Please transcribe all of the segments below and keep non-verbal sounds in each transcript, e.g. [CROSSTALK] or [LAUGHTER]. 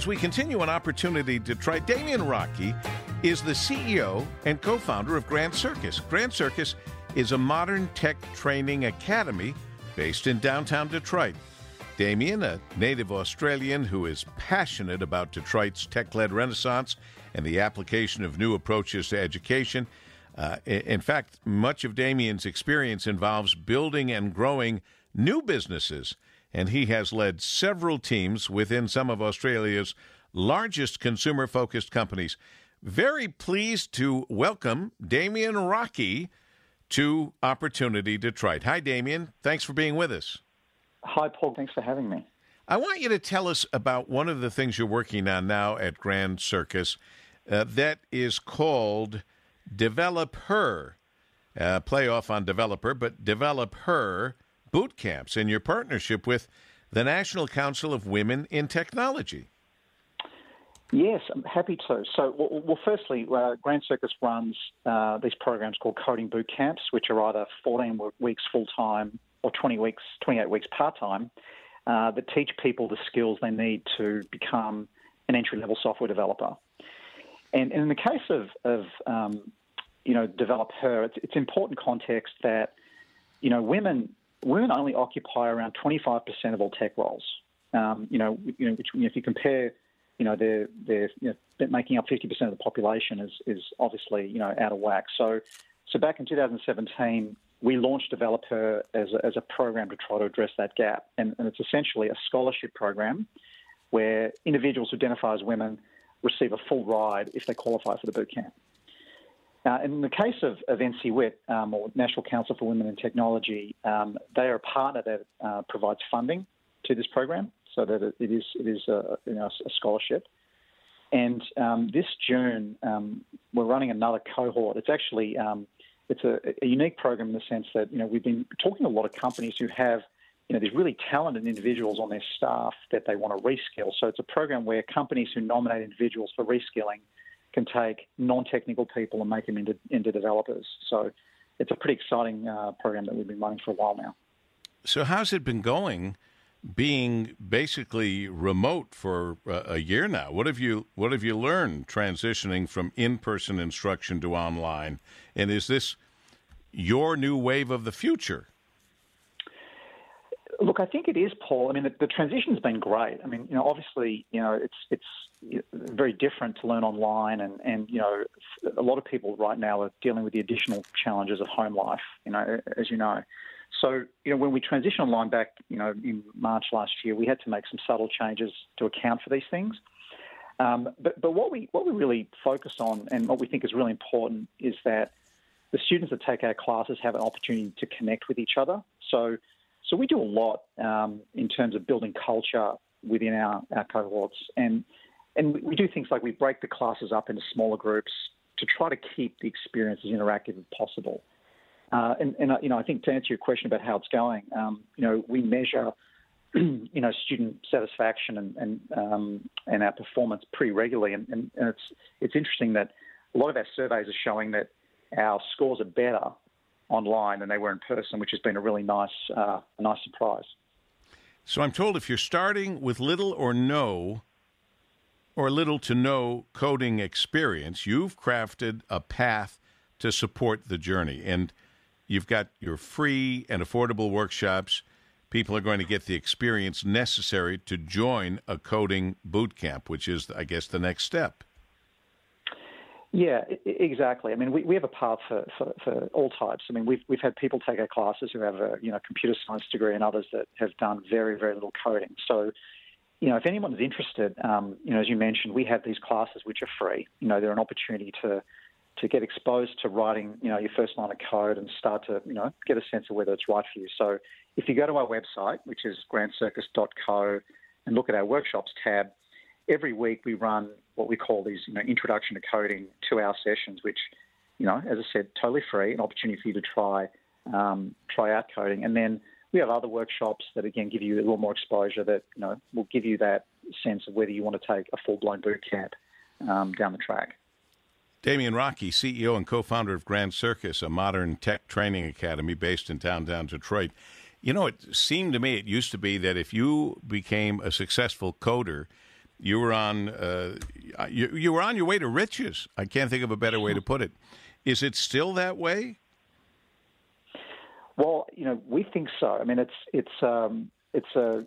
As we continue an opportunity to try, Damien Rocchi is the CEO and co founder of Grand Circus. Grand Circus is a modern tech training academy based in downtown Detroit. Damien, a native Australian who is passionate about Detroit's tech led renaissance and the application of new approaches to education. Uh, in fact, much of Damien's experience involves building and growing new businesses and he has led several teams within some of Australia's largest consumer focused companies. Very pleased to welcome Damien Rocchi to Opportunity Detroit. Hi, Damien. Thanks for being with us. Hi, Paul. Thanks for having me. I want you to tell us about one of the things you're working on now at Grand Circus uh, that is called Develop Her. Uh, play off on developer, but Develop Her boot camps and your partnership with the National Council of Women in Technology. Yes, I'm happy to. So, well, firstly, uh, Grand Circus runs uh, these programs called coding boot camps, which are either 14 weeks full time or 20 weeks, 28 weeks part time, uh, that teach people the skills they need to become an entry level software developer. And, and, in the case of, of um, you know, develop her, it's, it's important context that you know women women only occupy around 25% of all tech roles. Um, you know, you know, which if you compare, you know, they're they're you know, making up 50% of the population is is obviously you know out of whack. So, so back in 2017, we launched Develop Her as a, as a program to try to address that gap, and, and it's essentially a scholarship program where individuals who identify as women receive a full ride if they qualify for the boot camp. Uh, in the case of, of NCWIT, um, or National Council for Women in Technology, um, they are a partner that uh, provides funding to this program, so that it is it is a, you know, a scholarship. And um, this June, um, we're running another cohort. It's actually um, it's a, a, unique program in the sense that you know we've been talking to a lot of companies who have you know these really talented individuals on their staff that they want to reskill. So it's a program where companies who nominate individuals for reskilling can take non-technical people and make them into, into developers. So it's a pretty exciting uh, program that we've been running for a while now. So how's it been going? Being basically remote for a year now, what have you what have you learned transitioning from in-person instruction to online? And is this your new wave of the future? Look, I think it is, Paul. I mean, the, the transition's been great. I mean, you know, obviously, you know, it's it's very different to learn online, and and you know, a lot of people right now are dealing with the additional challenges of home life. You know, as you know. So, you know, when we transitioned online back, you know, in March last year, we had to make some subtle changes to account for these things. Um, but but what we what we really focus on, and what we think is really important, is that the students that take our classes have an opportunity to connect with each other. So so we do a lot um, in terms of building culture within our, our cohorts, and and we do things like we break the classes up into smaller groups to try to keep the experience as interactive as possible. Uh, and, and you know, I think to answer your question about how it's going, um, you know, we measure, [CLEARS THROAT] you know, student satisfaction and and, um, and our performance pretty regularly, and, and, and it's it's interesting that a lot of our surveys are showing that our scores are better online than they were in person, which has been a really nice, uh, nice surprise. So I'm told if you're starting with little or no, or little to no coding experience, you've crafted a path to support the journey. And you've got your free and affordable workshops. People are going to get the experience necessary to join a coding boot camp, which is, I guess, the next step. Yeah, exactly. I mean, we, we have a path for, for, for, all types. I mean, we've, we've had people take our classes who have a you know computer science degree and others that have done very, very little coding. So, you know, if anyone is interested, um, you know, as you mentioned, we have these classes which are free. You know, they're an opportunity to to get exposed to writing, you know, your first line of code and start to, you know, get a sense of whether it's right for you. So if you go to our website, which is grandcircus.co, and look at our workshops tab, every week we run what we call these, you know, introduction to coding two-hour sessions, which, you know, as I said, totally free, an opportunity for you to try um, try out coding, and then we have other workshops that again give you a little more exposure that you know will give you that sense of whether you want to take a full-blown boot camp um, down the track. Damien Rocchi, CEO and co-founder of Grand Circus, a modern tech training academy based in downtown Detroit. You know, it seemed to me it used to be that if you became a successful coder, you were on uh, you, you were on your way to riches. I can't think of a better way to put it. Is it still that way? Well, you know, we think so. I mean, it's it's um, it's a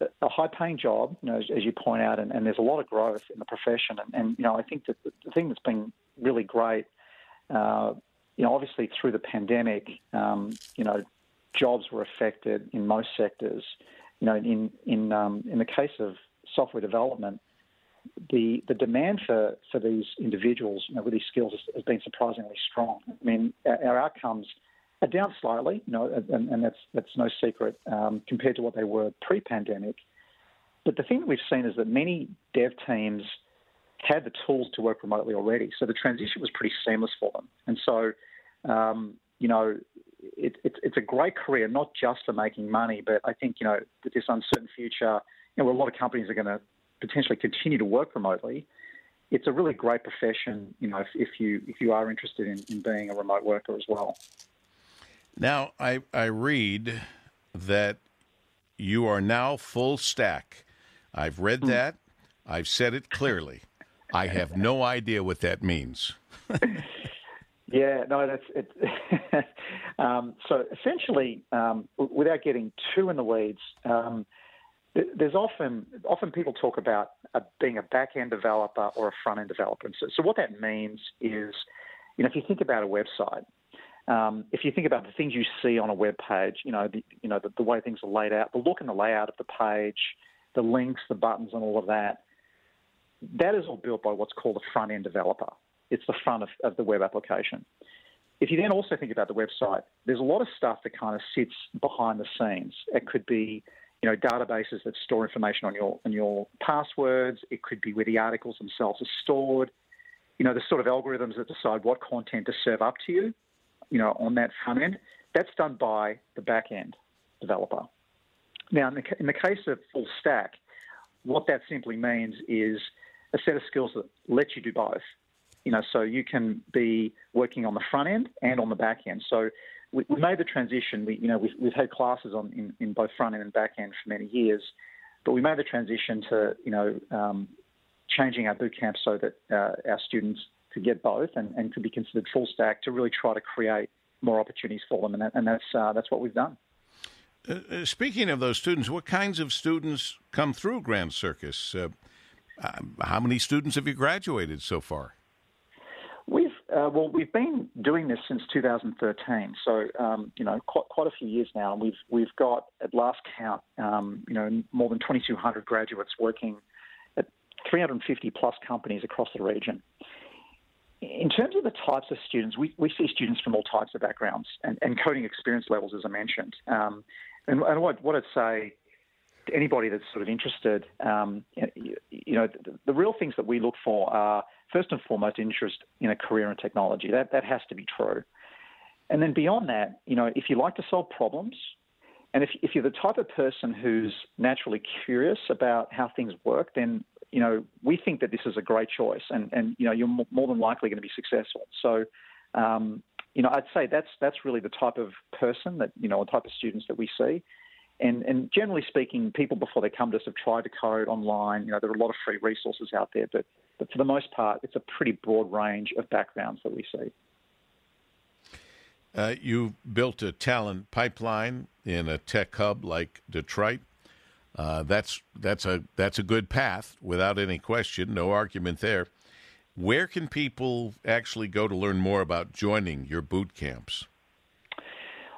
a high paying job, you know, as, as you point out, and, and, there's a lot of growth in the profession. And, and you know, I think that the, the thing that's been really great, uh, you know, obviously through the pandemic, um, you know, jobs were affected in most sectors. You know, in in um, in the case of software development, the the demand for, for these individuals, you know, with these skills has, has been surprisingly strong. I mean, our, our outcomes are down slightly, you know, and, and that's that's no secret um, compared to what they were pre-pandemic. But the thing that we've seen is that many dev teams had the tools to work remotely already, so the transition was pretty seamless for them. And so, um, you know, it, it, it's a great career, not just for making money, but I think you know with this uncertain future, you know, where a lot of companies are going to potentially continue to work remotely. It's a really great profession, you know, if, if you if you are interested in, in being a remote worker as well. Now, I, I read that you are now full stack. I've read hmm. that. I've said it clearly. I have no idea what that means. [LAUGHS] yeah, no, that's it. [LAUGHS] um, so essentially, um, without getting too in the weeds, um, there's often often people talk about a, being a back end developer or a front end developer. And so, so what that means is, you know, if you think about a website, um, if you think about the things you see on a web page, you know, the, you know the, the, way things are laid out, the look and the layout of the page, the links, the buttons, and all of that, that is all built by what's called a front end developer. It's the front of, of the web application. If you then also think about the website, there's a lot of stuff that kind of sits behind the scenes. It could be, you know, databases that store information on your on your passwords. It could be where the articles themselves are stored. You know, the sort of algorithms that decide what content to serve up to you you know, on that front end, that's done by the back end developer. Now, in the, in the case of full stack, what that simply means is a set of skills that let you do both. You know, so you can be working on the front end and on the back end. So we, we made the transition. We, you know, we've, we've had classes on in, in, both front end and back end for many years, but we made the transition to, you know, um, changing our boot camp so that uh, our students to get both and, and to be considered full stack to really try to create more opportunities for them. And, that, and that's, uh, that's what we've done. Uh, uh, speaking of those students, what kinds of students come through Grand Circus? Uh, um, how many students have you graduated so far? We've uh, well, we've been doing this since 2013, so um, you know quite quite a few years now, and we've we've got at last count, um, you know, more than 2,200 graduates working at 350 plus companies across the region. In terms of the types of students, we, we see students from all types of backgrounds and, and coding experience levels, as I mentioned. Um, and, and what, what I'd say to anybody that's sort of interested, um, you, you, know, the, the, real things that we look for are first and foremost interest in a career in technology. That that has to be true. And then beyond that, you know, if you like to solve problems, and if, if you're the type of person who's naturally curious about how things work, then you know, we think that this is a great choice, and, and you know, you're more than likely going to be successful. So, um, you know, I'd say that's that's really the type of person that you know, the type of students that we see. And, and generally speaking, people before they come to us have tried to code online. You know, there are a lot of free resources out there, but but for the most part, it's a pretty broad range of backgrounds that we see. Uh, you built a talent pipeline in a tech hub like Detroit. Uh, that's that's a that's a good path without any question, no argument there. Where can people actually go to learn more about joining your boot camps?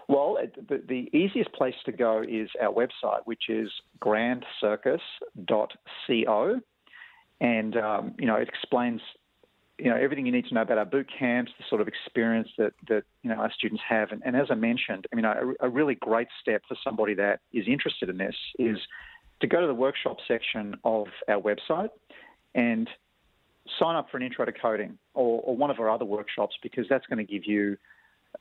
Well, the, the easiest place to go is our website, which is grandcircus.co, and um, you know it explains you know everything you need to know about our boot camps, the sort of experience that that you know our students have, and, and as I mentioned, I mean a, a, really great step for somebody that is interested in this is to go to the workshop section of our website and sign up for an intro to coding or, or one of our other workshops because that's going to give you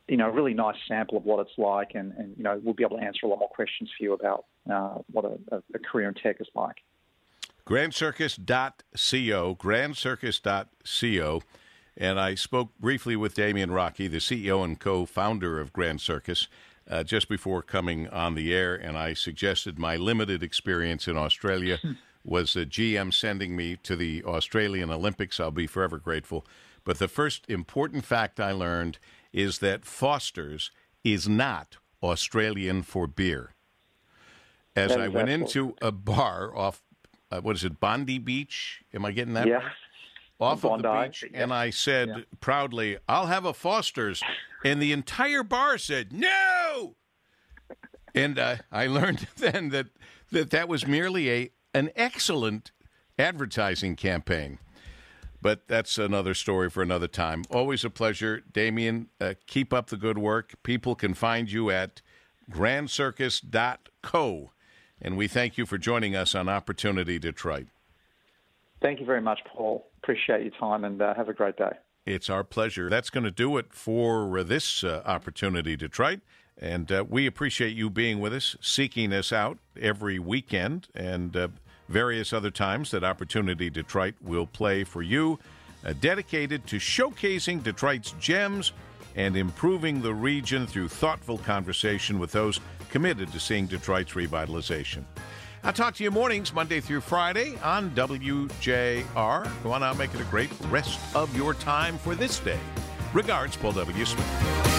you know, a really nice sample of what it's like, and, and you know, we'll be able to answer a lot more questions for you about uh, what a, a, career in tech is like. GrandCircus.co, GrandCircus.co. And I spoke briefly with Damien Rocchi, the CEO and co founder of Grand Circus, uh, just before coming on the air, and I suggested my limited experience in Australia. [LAUGHS] was a GM sending me to the Australian Olympics. I'll be forever grateful. But the first important fact I learned is that Foster's is not Australian for beer. As I went into a bar off, uh, what is it, Bondi Beach? Am I getting that Yeah. right? Off of the beach, yeah. and I said Yeah. proudly, "I'll have a Foster's," and the entire bar said, "No." And uh, I learned [LAUGHS] then that, that that was merely a an excellent advertising campaign. But that's another story for another time. Always a pleasure, Damien. Uh, keep up the good work. People can find you at grandcircus.co. And we thank you for joining us on Opportunity Detroit. Thank you very much, Paul. Appreciate your time and uh, have a great day. It's our pleasure. That's going to do it for uh, this uh, Opportunity Detroit. And uh, we appreciate you being with us, seeking us out every weekend and uh, various other times that Opportunity Detroit will play for you, uh, dedicated to showcasing Detroit's gems and improving the region through thoughtful conversation with those committed to seeing Detroit's revitalization. I'll talk to you mornings, Monday through Friday on WJR. Go on out, make it a great rest of your time for this day. Regards, Paul W. Smith.